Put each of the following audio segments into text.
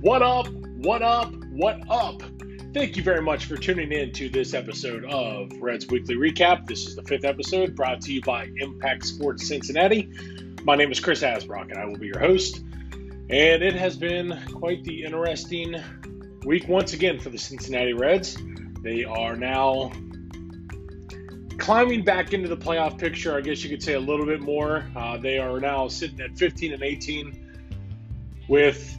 What up? What up? What up? Thank you very much for tuning in to this episode of Reds Weekly Recap. This is the fifth episode brought to you by Impact Sports Cincinnati. My name is Chris Asbrock, and I will be your host. And it has been quite the interesting week once again for the Cincinnati Reds. They are now climbing back into the playoff picture. I guess you could say a little bit more. Uh, they are now sitting at 15 and 18 with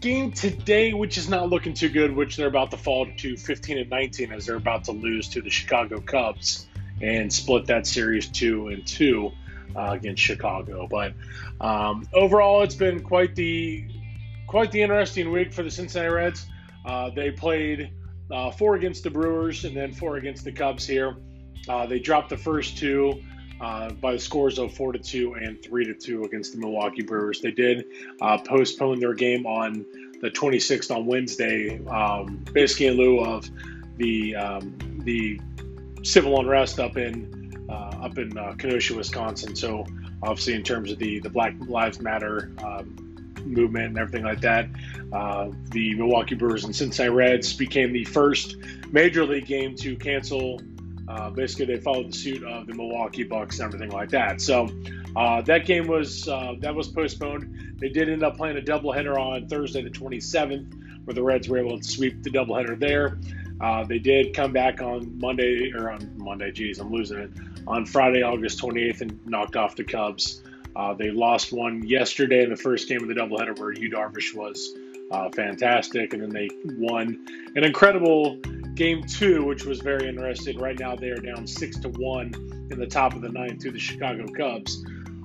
game today, which is not looking too good, which they're about to fall to 15 and 19 as they're about to lose to the Chicago Cubs and split that series two and two uh, against Chicago. But um, overall, it's been quite the quite the interesting week for the Cincinnati Reds. Uh, they played uh, four against the Brewers and then four against the Cubs here. Uh, they dropped the first two uh, by the scores of four to two and three to two against the Milwaukee Brewers. They did uh, postpone their game on the 26th on Wednesday, um, basically in lieu of the um, the civil unrest up in uh, up in uh, Kenosha, Wisconsin. So obviously, in terms of the the Black Lives Matter. Um, movement and everything like that. Uh, the Milwaukee Brewers and Cincinnati Reds became the first major league game to cancel uh, basically, they followed the suit of the Milwaukee Bucks and everything like that. So uh, that game was uh, that was postponed. They did end up playing a doubleheader on Thursday, the 27th, where the Reds were able to sweep the doubleheader there. Uh, they did come back on Monday or on Monday. Geez, I'm losing it. On Friday, August 28th, and knocked off the Cubs. Uh, they lost one yesterday in the first game of the doubleheader, where Yu Darvish was uh, fantastic, and then they won an incredible game two, which was very interesting. Right now, they are down six to one in the top of the ninth to the Chicago Cubs.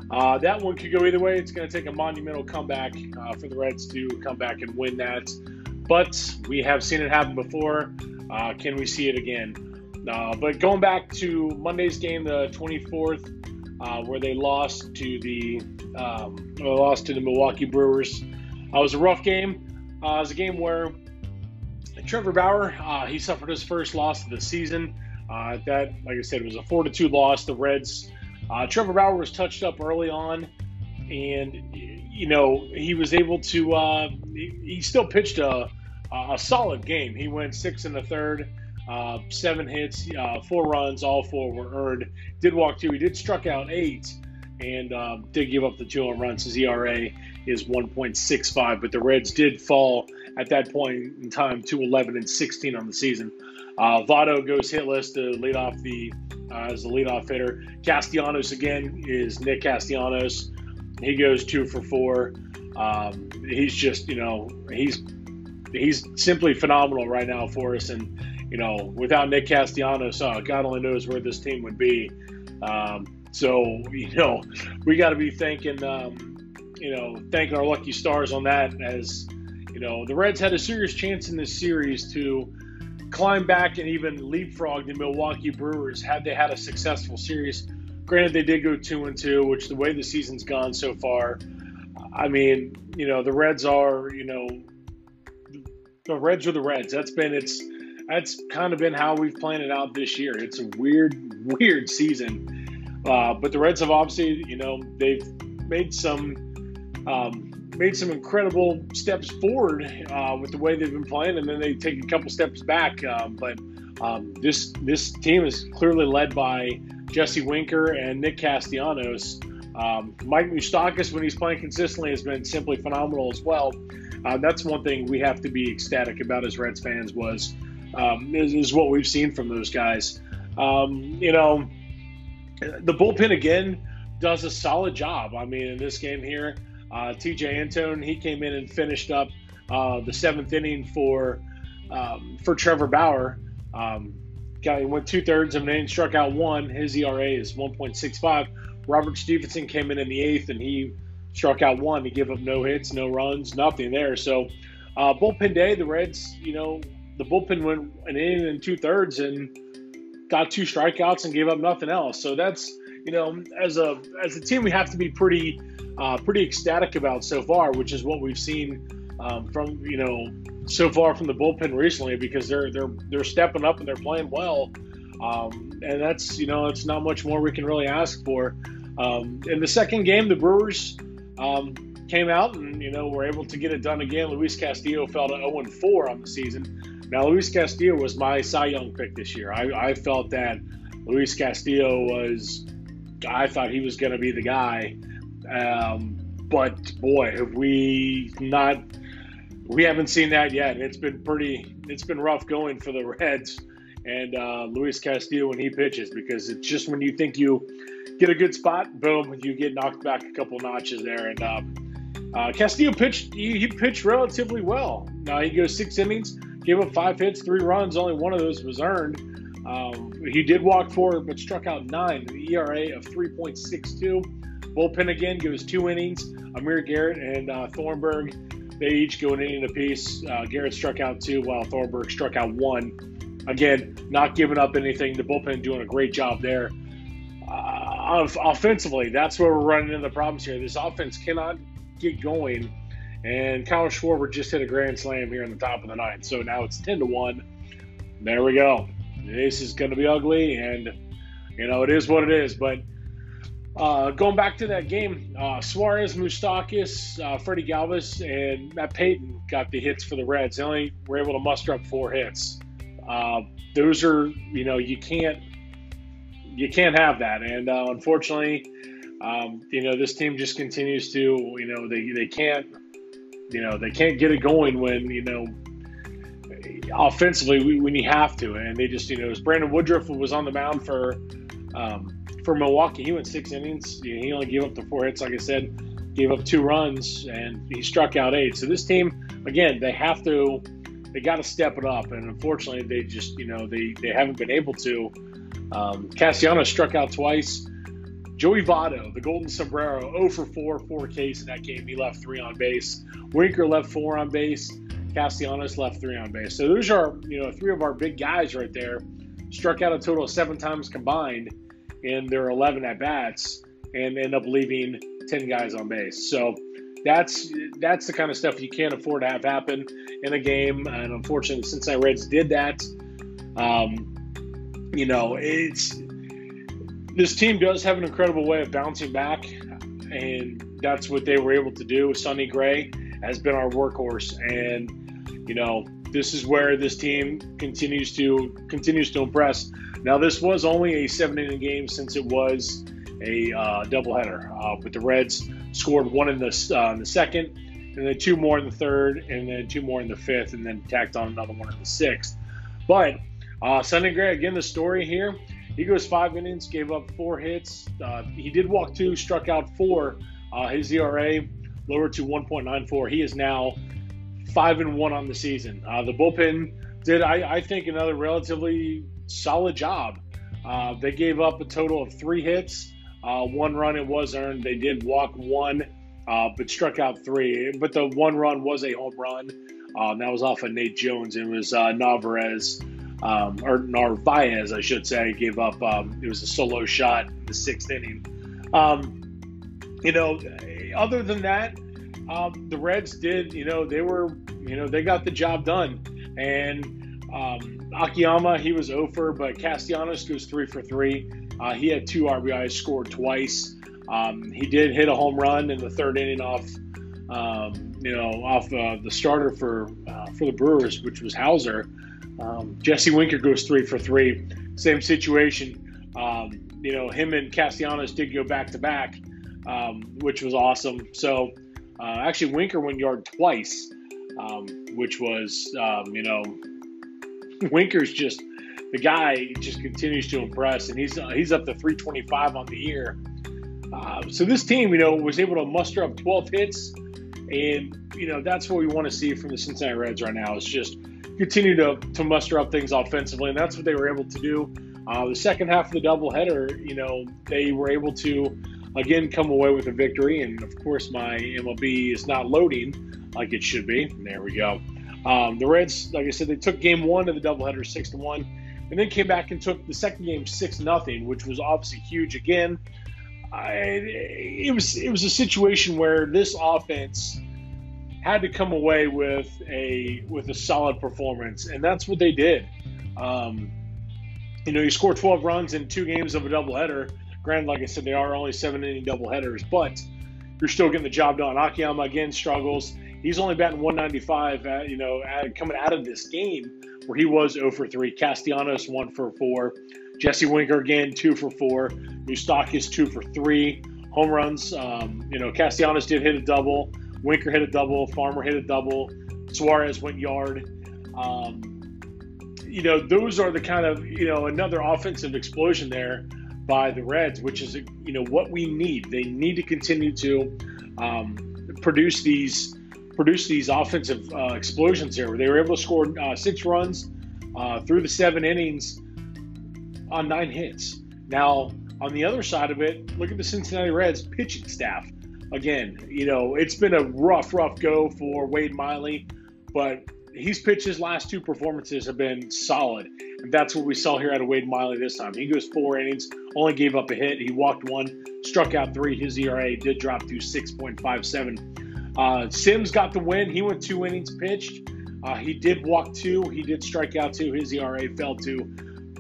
Uh, that one could go either way. It's going to take a monumental comeback uh, for the Reds to come back and win that. But we have seen it happen before. Uh, can we see it again? Uh, but going back to Monday's game, the 24th, uh, where they lost to the um, lost to the Milwaukee Brewers, uh, it was a rough game. it was a game where Trevor Bauer, uh, he suffered his first loss of the season. Uh, that, like I said, was a four to two loss. The Reds. Uh, Trevor Bauer was touched up early on, and you know he was able to. Uh, he, he, still pitched a, a solid game. He went six in the third, uh, seven hits, uh, four runs, all four were earned. Did walk two. He did struck out eight, and um, did give up the two runs. His ERA is 1.65, but the Reds did fall at that point in time to 11 and 16 on the season. Uh, Votto goes hitless to lead off the uh, as the leadoff hitter. Castellanos again is Nick Castellanos. He goes two for four. Um, he's just you know he's he's simply phenomenal right now for us, and you know without Nick Castellanos, uh, God only knows where this team would be. Um, so you know we got to be thanking um, you know thanking our lucky stars on that as you know, the Reds had a serious chance in this series to climb back and even leapfrog the Milwaukee Brewers had they had a successful series. Granted, they did go two and two, which the way the season's gone so far, I mean, you know, the Reds are, you know, the Reds are the Reds. That's been it's that's kind of been how we've planned it out this year. It's a weird, weird season, uh, but the Reds have obviously, you know, they've made some um, made some incredible steps forward uh, with the way they've been playing, and then they take a couple steps back. Um, but um, this this team is clearly led by Jesse Winker and Nick Castellanos. Um, Mike Moustakas, when he's playing consistently, has been simply phenomenal as well. Uh, that's one thing we have to be ecstatic about as Reds fans was um, is, is, what we've seen from those guys. Um, you know, the bullpen again does a solid job. I mean, in this game here. Uh, Tejay Antone, he came in and finished up uh, the seventh inning for um, for Trevor Bauer. Um, got went two thirds of an inning, struck out one. His ERA is 1.65. Robert Stephenson came in in the eighth and he struck out one. He gave up no hits, no runs, nothing there. So uh, bullpen day, the Reds, you know, the bullpen went an inning and two thirds and got two strikeouts and gave up nothing else. So that's you know, as a as a team, we have to be pretty uh, pretty ecstatic about so far, which is what we've seen um, from you know so far from the bullpen recently because they're they're they're stepping up and they're playing well, um, and that's you know it's not much more we can really ask for. Um, in the second game, the Brewers um, came out and you know were able to get it done again. Luis Castillo fell to 0 4 on the season. Now Luis Castillo was my Cy Young pick this year. I, I felt that Luis Castillo was. I thought he was going to be the guy, um, but boy, have we not. We haven't seen that yet. It's been pretty. It's been rough going for the Reds and uh, Luis Castillo when he pitches because it's just when you think you get a good spot, boom, you get knocked back a couple notches there. And um, uh, Castillo pitched, he, he, pitched relatively well. Now he goes six innings, gave up five hits, three runs. Only one of those was earned. Um, he did walk four, but struck out nine. The ERA of 3.62. Bullpen again goes two innings. Amir Garrett and uh, Thornburg, they each go an inning apiece. Uh, Garrett struck out two, while Thornburg struck out one. Again, not giving up anything. The bullpen doing a great job there. Uh, offensively, that's where we're running into the problems here. This offense cannot get going. And Kyle Schwarber just hit a grand slam here in the top of the ninth. So now it's 10 to 1. There we go. This is going to be ugly. And, you know, it is what it is. But uh, going back to that game, uh, Suarez, Moustakas, uh, Freddie Galvis, and Matt Payton got the hits for the Reds. They only were able to muster up four hits. Uh, those are, you know, you can't you can't have that. And uh, unfortunately, um, you know, this team just continues to, you know, they, they can't, you know, they can't get it going when, you know, offensively when you have to. And they just, you know, as Brandon Woodruff was on the mound for um, for Milwaukee, he went six innings. He only gave up the four hits, like I said, gave up two runs, and he struck out eight. So this team, again, they have to they got to step it up, and unfortunately, they just you know they they haven't been able to. Um, Castellanos struck out twice. Joey Votto, the Golden Sombrero, 0 for 4, 4 Ks in that game. He left three on base. Winker left four on base. Castellanos left three on base. So those are you know three of our big guys right there. Struck out a total of seven times combined in their 11 at bats, and end up leaving 10 guys on base. So that's that's the kind of stuff you can't afford to have happen in a game. And unfortunately, the Cincinnati Reds did that. Um, you know, it's this team does have an incredible way of bouncing back, and that's what they were able to do. Sonny Gray has been our workhorse, and you know, this is where this team continues to continues to impress. Now, this was only a seven inning game since it was a uh, doubleheader uh, with the Reds scored one in the, uh, in the second, and then two more in the third, and then two more in the fifth, and then tacked on another one in the sixth. But uh, Sonny Gray, again, the story here, he goes five innings, gave up four hits. Uh, he did walk two, struck out four. Uh, his ERA lowered to 1.94. He is now five and one on the season. Uh, the bullpen did, I, I, think, another relatively solid job. Uh, they gave up a total of three hits. Uh, one run it was earned. They did walk one, uh, but struck out three. But the one run was a home run. Um, that was off of Nate Jones. It was uh, um, or Narvaez, I should say, gave up. Um, it was a solo shot in the sixth inning. Um, you know, other than that, um, the Reds did. You know, they were. You know, they got the job done. And um, Akiyama, he was over, but Castellanos goes three for three. Uh, he had two RBIs, scored twice. Um, he did hit a home run in the third inning off, um, you know, off uh, the starter for uh, for the Brewers, which was Houser. Um, Jesse Winker goes three for three. Same situation. Um, you know, him and Castellanos did go back to back, um, which was awesome. So uh, actually, Winker went yard twice, which was you know, Winker's just the guy just continues to impress, and he's uh, he's up to 325 on the year. Uh, so this team, you know, was able to muster up 12 hits, and you know that's what we want to see from the Cincinnati Reds right now. Is just continue to to muster up things offensively, and that's what they were able to do. Uh, the second half of the doubleheader, you know, they were able to again come away with a victory, and of course my MLB is not loading like it should be. And There we go. Um, the Reds, like I said, they took game one of the doubleheader six to one and then came back and took the second game six nothing, which was obviously huge again. I, it was it was a situation where this offense had to come away with a with a solid performance, and that's what they did. Um, you know, you score 12 runs in two games of a doubleheader. Granted, like I said, they are only seven inning doubleheaders, but you're still getting the job done. Akiyama again struggles. He's only batting 195. At, you know, at, coming out of this game where he was 0 for 3. Castellanos 1 for 4. Jesse Winker again 2 for 4. Moustakas 2 for 3. Home runs. Um, you know, Castellanos did hit a double. Winker hit a double. Farmer hit a double. Suarez went yard. Um, you know, those are the kind of, you know, another offensive explosion there by the Reds, which is, you know, what we need. They need to continue to um, produce these produce these offensive uh, explosions here. Where they were able to score uh, six runs uh, through the seven innings on nine hits. Now, on the other side of it, look at the Cincinnati Reds pitching staff. Again, you know, it's been a rough, rough go for Wade Miley, but he's pitched his last two performances have been solid. And that's what we saw here out of Wade Miley this time. He goes four innings, only gave up a hit. He walked one, struck out three. His ERA did drop to 6.57. Uh, Sims got the win. He went two innings pitched. Uh, he did walk two. He did strike out two. His ERA fell to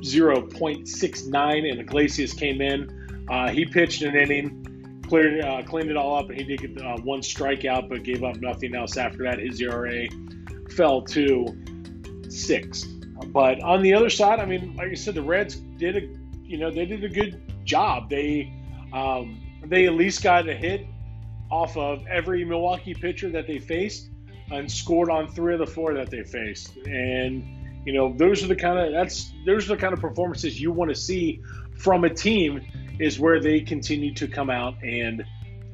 0.69, and Iglesias came in. Uh, he pitched an inning, cleared, uh, cleaned it all up, and he did get uh, one strikeout, but gave up nothing else after that. His ERA fell to six. But on the other side, I mean, like I said, the Reds did a, you know, they did a good job. They, um, they at least got a hit off of every Milwaukee pitcher that they faced and scored on three of the four that they faced. And you know, those are the kind of that's those are the kind of performances you want to see from a team is where they continue to come out and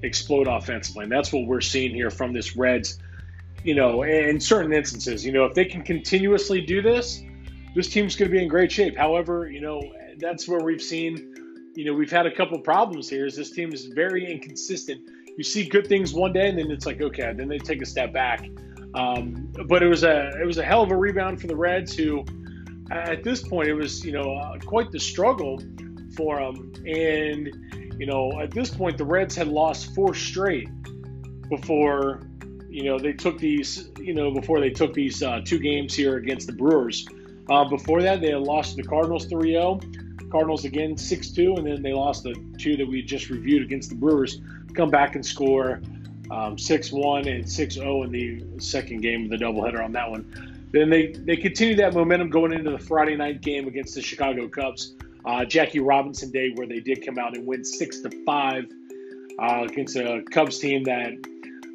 explode offensively. And that's what we're seeing here from this Reds you know, in certain instances, you know, if they can continuously do this, this team's going to be in great shape. However, you know, that's where we've seen, you know, we've had a couple problems here. Is this team is very inconsistent. You see good things one day, and then it's like okay, then they take a step back. Um, but it was a it was a hell of a rebound for the Reds, who at this point it was you know uh, quite the struggle for them. And you know, at this point the Reds had lost four straight before you know, they took these, you know, before they took these uh, two games here against the Brewers. Uh, before that, they had lost to the Cardinals 3 0. Cardinals again 6 2, and then they lost the two that we just reviewed against the Brewers. Come back and score um, 6 um, 1 and 6 0 in the second game of the doubleheader on that one. Then they, they continue that momentum going into the Friday night game against the Chicago Cubs. Uh, Jackie Robinson Day, where they did come out and win 6 to 5 uh, against a Cubs team that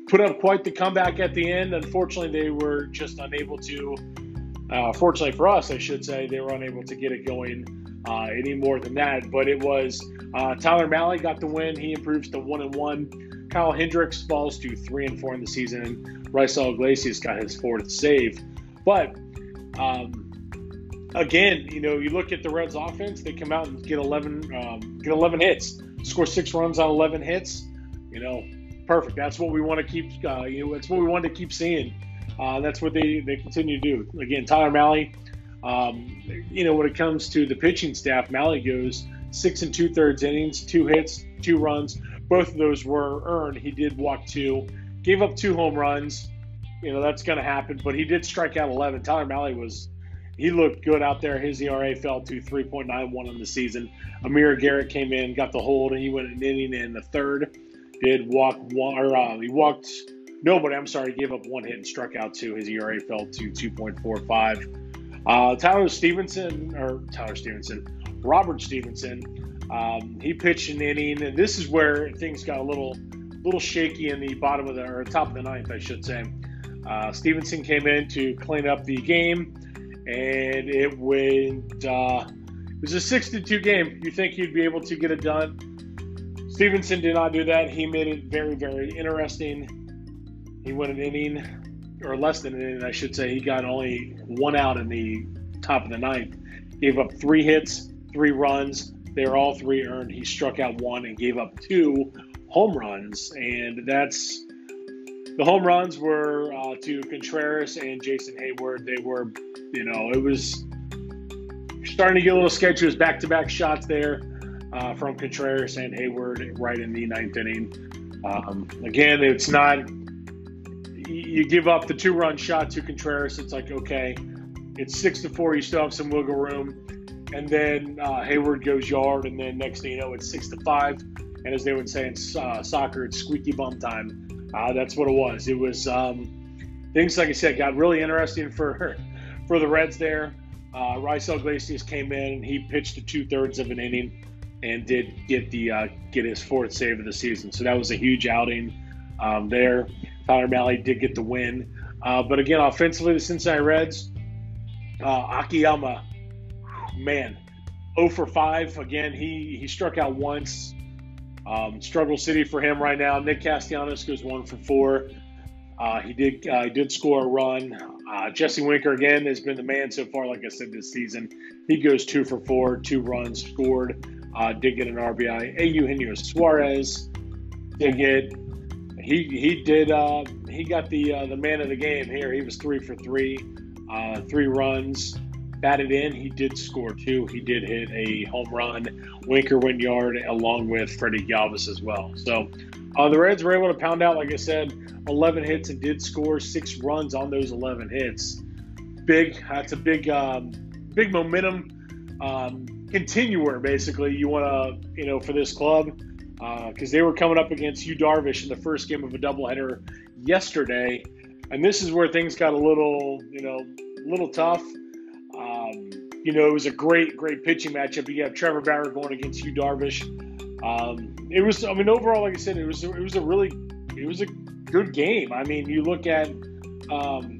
put up quite the comeback at the end. Unfortunately, they were just unable to. Uh, fortunately for us, I should say, they were unable to get it going uh, any more than that. But it was uh, Tyler Mahle got the win. He improves to one and one. Kyle Hendricks falls to three and four in the season, Raisel Iglesias got his fourth save. But um, again, you know, you look at the Reds' offense; they come out and get 11, um, get 11 hits, score six runs on 11 hits. You know, perfect. That's what we want to keep. Uh, you know, it's what we want to keep seeing. Uh, that's what they they continue to do. Again, Tyler Mahle. Um, you know, when it comes to the pitching staff, Mahle goes six and two thirds innings, two hits, two runs. Both of those were earned. He did walk two, gave up two home runs. You know, that's going to happen, but he did strike out 11. Tyler Mahle was, he looked good out there. His ERA fell to 3.91 on the season. Amir Garrett came in, got the hold, and he went an inning in the third did walk one, or uh, he walked nobody. I'm sorry, gave up one hit and struck out two. His ERA fell to 2.45. Uh, Tyler Stephenson, or Tyler Stephenson, Robert Stephenson, um, he pitched an inning, and this is where things got a little, little shaky in the bottom of the or top of the ninth, I should say. Uh, Stephenson came in to clean up the game, and it went. Uh, it was a 62 game. You think he'd be able to get it done? Stephenson did not do that. He made it very, very interesting. He went an inning, or less than an inning, I should say. He got only one out in the top of the ninth. Gave up three hits, three runs. They were all three earned. He struck out one and gave up two home runs. And that's the home runs were uh, to Contreras and Jason Heyward. They were, you know, it was starting to get a little sketchy. It was back to back shots there uh, from Contreras and Heyward right in the ninth inning. Um, again, it's not you give up the two run shot to Contreras. It's like okay, it's six to four. You still have some wiggle room, and then uh, Heyward goes yard, and then next thing you know, it's six to five. And as they would say in uh, soccer, it's squeaky bum time. Uh, that's what it was. It was um, things like I said got really interesting for for the Reds there. Uh, Raisel Iglesias came in. He pitched to two thirds of an inning and did get the uh, get his fourth save of the season. So that was a huge outing um, there. Tyler Mahle did get the win. Uh, but again, offensively, the Cincinnati Reds, uh, Akiyama, man, 0 for 5. Again, he, he struck out once. Um, struggle city for him right now. Nick Castellanos goes 1 for 4. Uh, he did uh, he did score a run. Uh, Jesse Winker again has been the man so far. Like I said this season, he goes two for four, two runs scored. Uh, did get an RBI. Eugenio Suarez did get he he did uh, he got the uh, the man of the game here. He was three for three, uh, three runs, batted in. He did score two. He did hit a home run. Winker went yard along with Freddie Galvis as well. So uh, the Reds were able to pound out, like I said, 11 hits and did score six runs on those 11 hits. Big. That's a big um, big momentum um, continuer. Basically, you want to you know for this club because uh, they were coming up against Yu Darvish in the first game of a doubleheader yesterday, and this is where things got a little, you know, a little tough. Um, you know, it was a great, great pitching matchup. You have Trevor Bauer going against Yu Darvish. Um, it was, I mean, overall, like I said, it was, it was a really, it was a good game. I mean, you look at, um,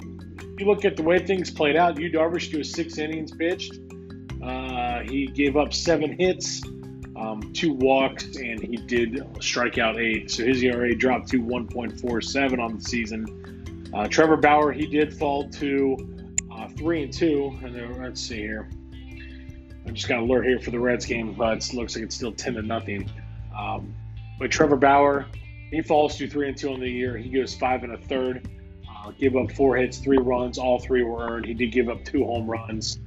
you look at the way things played out. Yu Darvish threw six innings pitched. Uh, he gave up seven hits um, two walks, and he did strike out eight. So his ERA dropped to 1.47 on the season. Uh, Trevor Bauer, he did fall to uh, three and two. And then, let's see here. I just got an alert here for the Reds game, but it looks like it's still 10 to nothing. Um, but Trevor Bauer, he falls to three and two on the year. He goes five and a third. Uh, give up four hits, three runs. All three were earned. He did give up two home runs.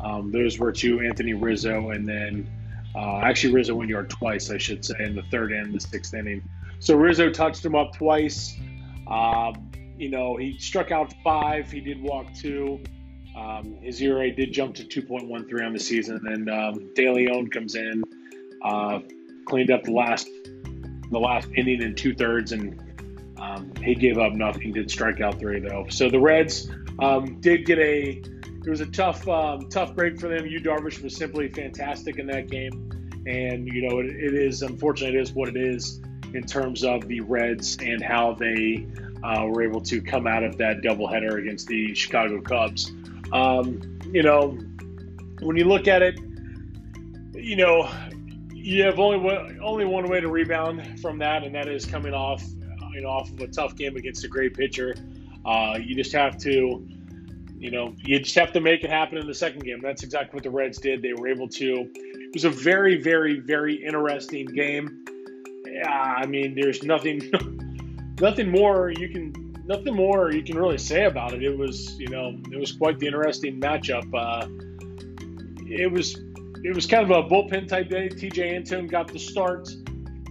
Um, those were to Anthony Rizzo and then uh, actually, Rizzo went yard twice, I should say, in the third and the sixth inning. So Rizzo touched him up twice. Um, you know, he struck out five. He did walk two. Um, his ERA did jump to 2.13 on the season. And um, De Leon comes in, uh, cleaned up the last the last inning in two thirds, and um, he gave up nothing. Did strike out three though. So the Reds um, did get a it was a tough, um, tough break for them. Yu Darvish was simply fantastic in that game, and you know it, it is unfortunate it is what it is in terms of the Reds and how they uh, were able to come out of that doubleheader against the Chicago Cubs. Um, you know, when you look at it, you know, you have only one, only one way to rebound from that, and that is coming off, you know, off of a tough game against a great pitcher. Uh, you just have to you know, you just have to make it happen in the second game. That's exactly what the Reds did. They were able to. It was a very, very, very interesting game. Yeah, I mean, there's nothing, nothing more you can, nothing more you can really say about it. It was, you know, it was quite the interesting matchup. Uh, it was, it was kind of a bullpen type day. Tejay Antone got the start.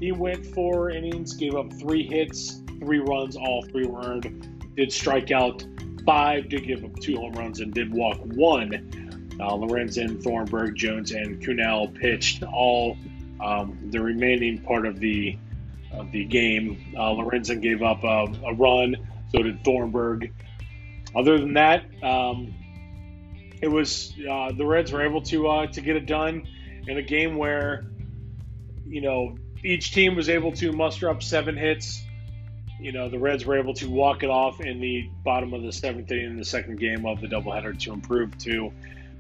He went four innings, gave up three hits, three runs, all three were earned. Did strike out five, did give up two home runs, and did walk one. Uh, Lorenzen, Thornburg, Jones, and Kuhnel pitched all um, the remaining part of the of the game. Uh, Lorenzen gave up a, a, run, so did Thornburg. Other than that, um, it was uh, the Reds were able to uh, to get it done in a game where you know each team was able to muster up seven hits you know, the Reds were able to walk it off in the bottom of the seventh inning in the second game of the doubleheader to improve to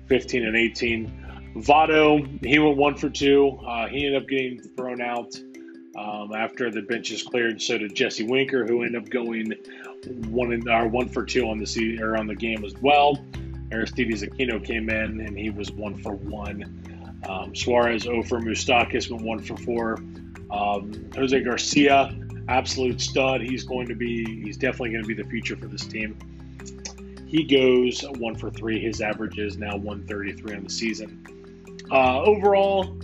15 and 18. Votto, he went one for two. Uh, he ended up getting thrown out um, after the benches cleared. So did Jesse Winker, who ended up going one in, or one for two on the season, or on the game as well. Aristides Aquino came in and he was one for one. Um, Suarez, 0 for Moustakas, went one for four. Um, Jose Garcia absolute stud. He's going to be, he's definitely going to be the future for this team. He goes one for three. His average is now 133 on the season. Uh, overall,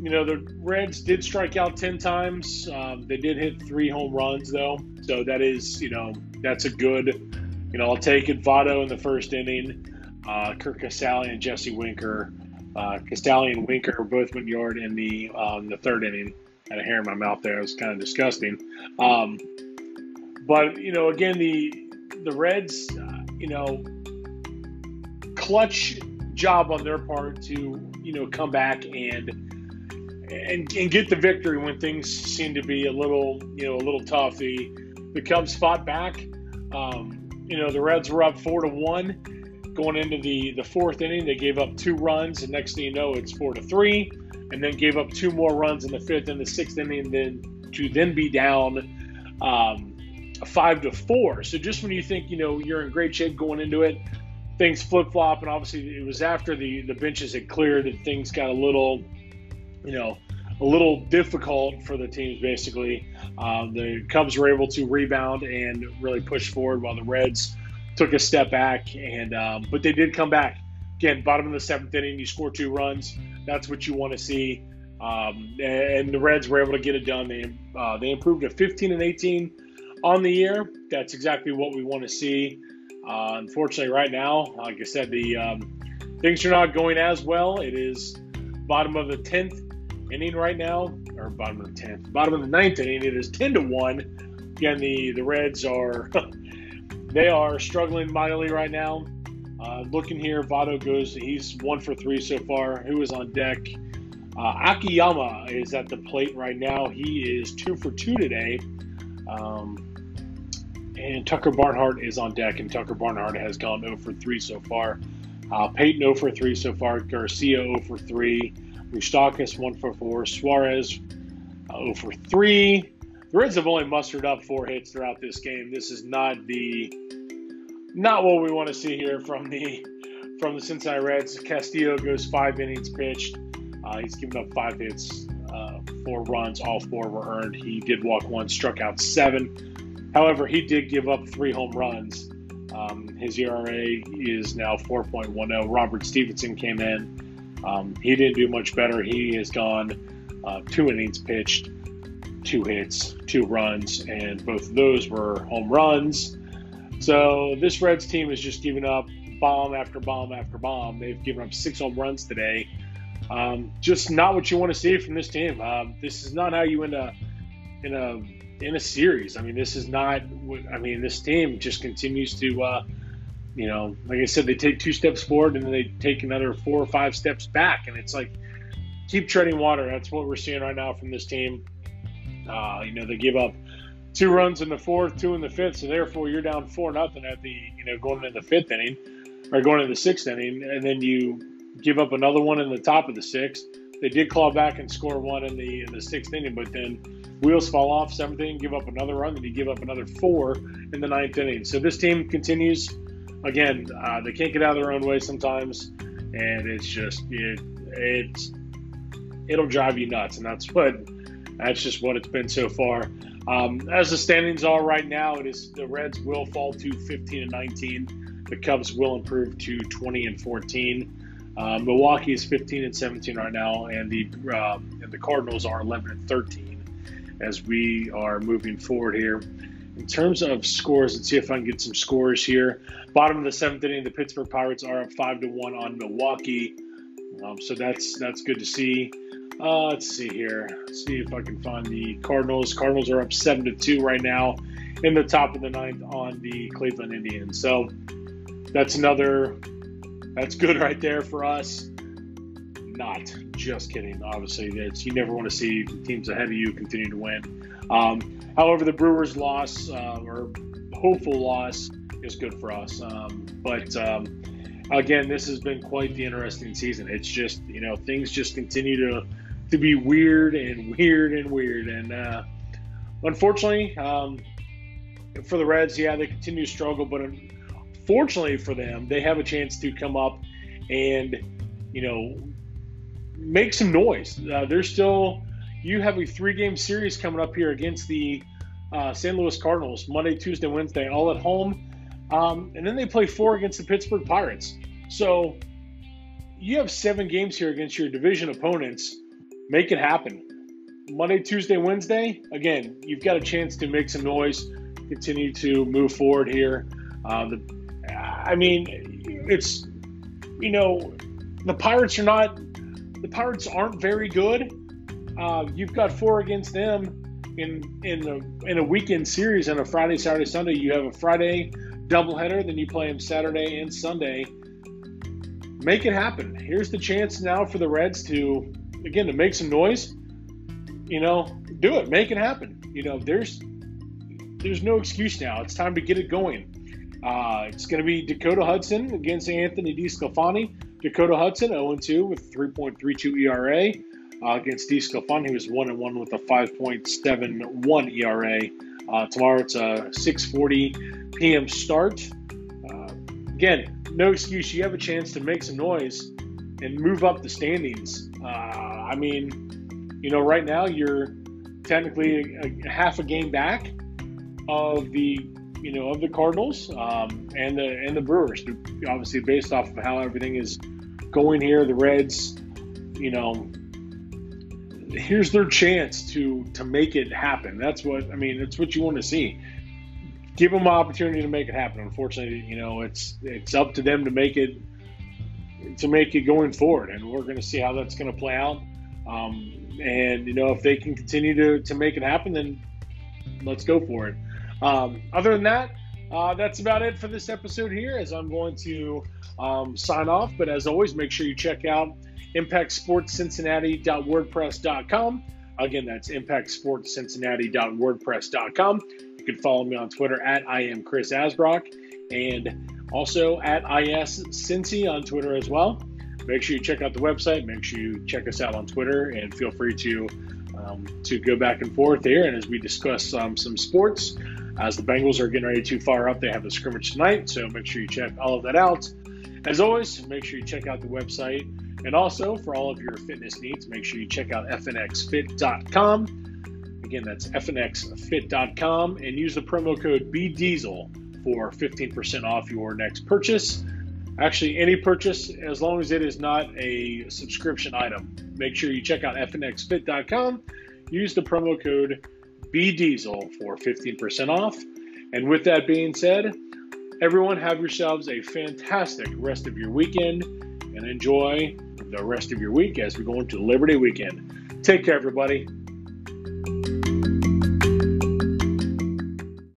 you know, the Reds did strike out 10 times. Um, they did hit three home runs, though. So that is, you know, that's a good, you know, I'll take it. Votto in the first inning, uh, Curt Casali and Jesse Winker. Uh, Casali and Winker both went yard in the, um, the third inning had a hair in my mouth there. It was kind of disgusting. Um, but you know, again, the the Reds, uh, you know, clutch job on their part to you know come back and and, and get the victory when things seem to be a little you know a little tough. The the Cubs fought back. Um, you know, the Reds were up four to one going into the the fourth inning. They gave up two runs, and next thing you know, it's four to three, and then gave up two more runs in the fifth and the sixth inning, then to then be down um, five to four. So just when you think you know you're in great shape going into it, things flip flop, and obviously it was after the the benches had cleared that things got a little, you know, a little difficult for the teams. Basically, um, the Cubs were able to rebound and really push forward, while the Reds took a step back. And um, but they did come back again. Bottom of the seventh inning, you score two runs. That's what you want to see. Um, and the Reds were able to get it done. They uh, they improved to 15 and 18 on the year. That's exactly what we want to see. Uh, unfortunately, right now, like I said, the um, things are not going as well. It is bottom of the 10th inning right now, or bottom of the 10th, bottom of the ninth inning. It is 10 to 1. Again, the, the Reds are they are struggling mightily right now. Uh, looking here, Votto goes, he's one for three so far. Who is on deck? Uh, Akiyama is at the plate right now. He is two for two today. Um, and Tucker Barnhart is on deck, and Tucker Barnhart has gone 0 for 3 so far. Uh, Payton 0 for 3 so far. Garcia 0 for 3. Moustakas 1 for 4. Suarez uh, 0 for 3. The Reds have only mustered up four hits throughout this game. This is not the not what we want to see here from the from the Cincinnati Reds. Castillo goes five innings pitched. Uh, he's given up five hits, uh, four runs. All four were earned. He did walk one, struck out seven. However, he did give up three home runs. Um, his ERA is now 4.10. Robert Stephenson came in. Um, he didn't do much better. He has gone uh, two innings pitched, two hits, two runs, and both of those were home runs. So this Reds team is just giving up bomb after bomb after bomb. They've given up six home runs today. Um, just not what you want to see from this team. Um, this is not how you end a in a in a series. I mean, this is not. I mean, this team just continues to, uh, you know, like I said, they take two steps forward and then they take another four or five steps back, and it's like keep treading water. That's what we're seeing right now from this team. Uh, you know, they give up two runs in the fourth, two in the fifth, so therefore you're down four nothing at the you know going into the fifth inning or going into the sixth inning, and then you give up another one in the top of the sixth. They did claw back and score one in the in the sixth inning, but then wheels fall off, seventh inning, give up another run, then you give up another four in the ninth inning. So this team continues. Again, uh, they can't get out of their own way sometimes, and it's just it, it's it'll drive you nuts, and that's what that's just what it's been so far. Um, as the standings are right now, it is the Reds will fall to 15 and 19. The Cubs will improve to 20 and 14. Uh, Milwaukee is 15 and 17 right now, and the um, and the Cardinals are 11 and 13 as we are moving forward here. In terms of scores, let's see if I can get some scores here. Bottom of the seventh inning, the Pittsburgh Pirates are up five to one on Milwaukee, um, so that's that's good to see. Uh, let's see here. See if I can find the Cardinals. Cardinals are up seven to two right now, in the top of the ninth on the Cleveland Indians. So that's another. That's good right there for us not. Just kidding. Obviously, it's, you never want to see teams ahead of you continue to win. Um, however, the Brewers' loss uh, or hopeful loss is good for us. Um, but um, again, this has been quite the interesting season. It's just you know things just continue to to be weird and weird and weird. And uh, unfortunately, um, for the Reds, yeah, they continue to struggle. But fortunately for them, they have a chance to come up and you know make some noise. Uh, there's still you have a three game series coming up here against the uh, St. Louis Cardinals Monday, Tuesday, Wednesday, all at home, um, and then they play four against the Pittsburgh Pirates. So you have seven games here against your division opponents. Make it happen. Monday, Tuesday, Wednesday. Again, you've got a chance to make some noise, continue to move forward here. Uh, the, I mean, it's you know the Pirates are not the Pirates aren't very good. uh, you've got four against them in in a, in a weekend series on a Friday, Saturday, Sunday. You have a Friday doubleheader, then you play them Saturday and Sunday. Make it happen. Here's the chance now for the Reds to again to make some noise. You know, do it. Make it happen. You know, there's there's no excuse now. It's time to get it going. Uh, it's going to be Dakota Hudson against Anthony DeSclafani. Dakota Hudson 0-2 with 3.32 ERA uh, against DeSclafani, who was 1-1 with a 5.71 ERA. Uh, tomorrow it's a 6:40 p.m. start. Uh, again, no excuse. You have a chance to make some noise and move up the standings. Uh, I mean, you know, right now you're technically a, a half a game back of the you know of the Cardinals um, and the and the Brewers. Obviously, based off of how everything is going here, the Reds, you know, here's their chance to to make it happen. That's what I mean. It's what you want to see. Give them an opportunity to make it happen. Unfortunately, you know, it's it's up to them to make it to make it going forward, and we're going to see how that's going to play out. Um, and you know, if they can continue to to make it happen, then let's go for it. Um, other than that, uh, that's about it for this episode here. As I'm going to um, sign off, but as always, make sure you check out impactsportscincinnati.wordpress.com. Again, that's impactsportscincinnati.wordpress.com. You can follow me on Twitter at I am Chris Asbrock and also at IS Cincy on Twitter as well. Make sure you check out the website. Make sure you check us out on Twitter and feel free to um, to go back and forth there. And as we discuss um, some sports, as the Bengals are getting ready to fire up, they have a scrimmage tonight. So make sure you check all of that out. As always, make sure you check out the website. And also, for all of your fitness needs, make sure you check out fnxfit.com. Again, that's fnxfit.com and use the promo code BDIESEL for 15% off your next purchase. Actually, any purchase, as long as it is not a subscription item, make sure you check out fnxfit.com. Use the promo code BDiesel for 15% off. And with that being said, everyone have yourselves a fantastic rest of your weekend and enjoy the rest of your week as we go into Liberty Weekend. Take care, everybody.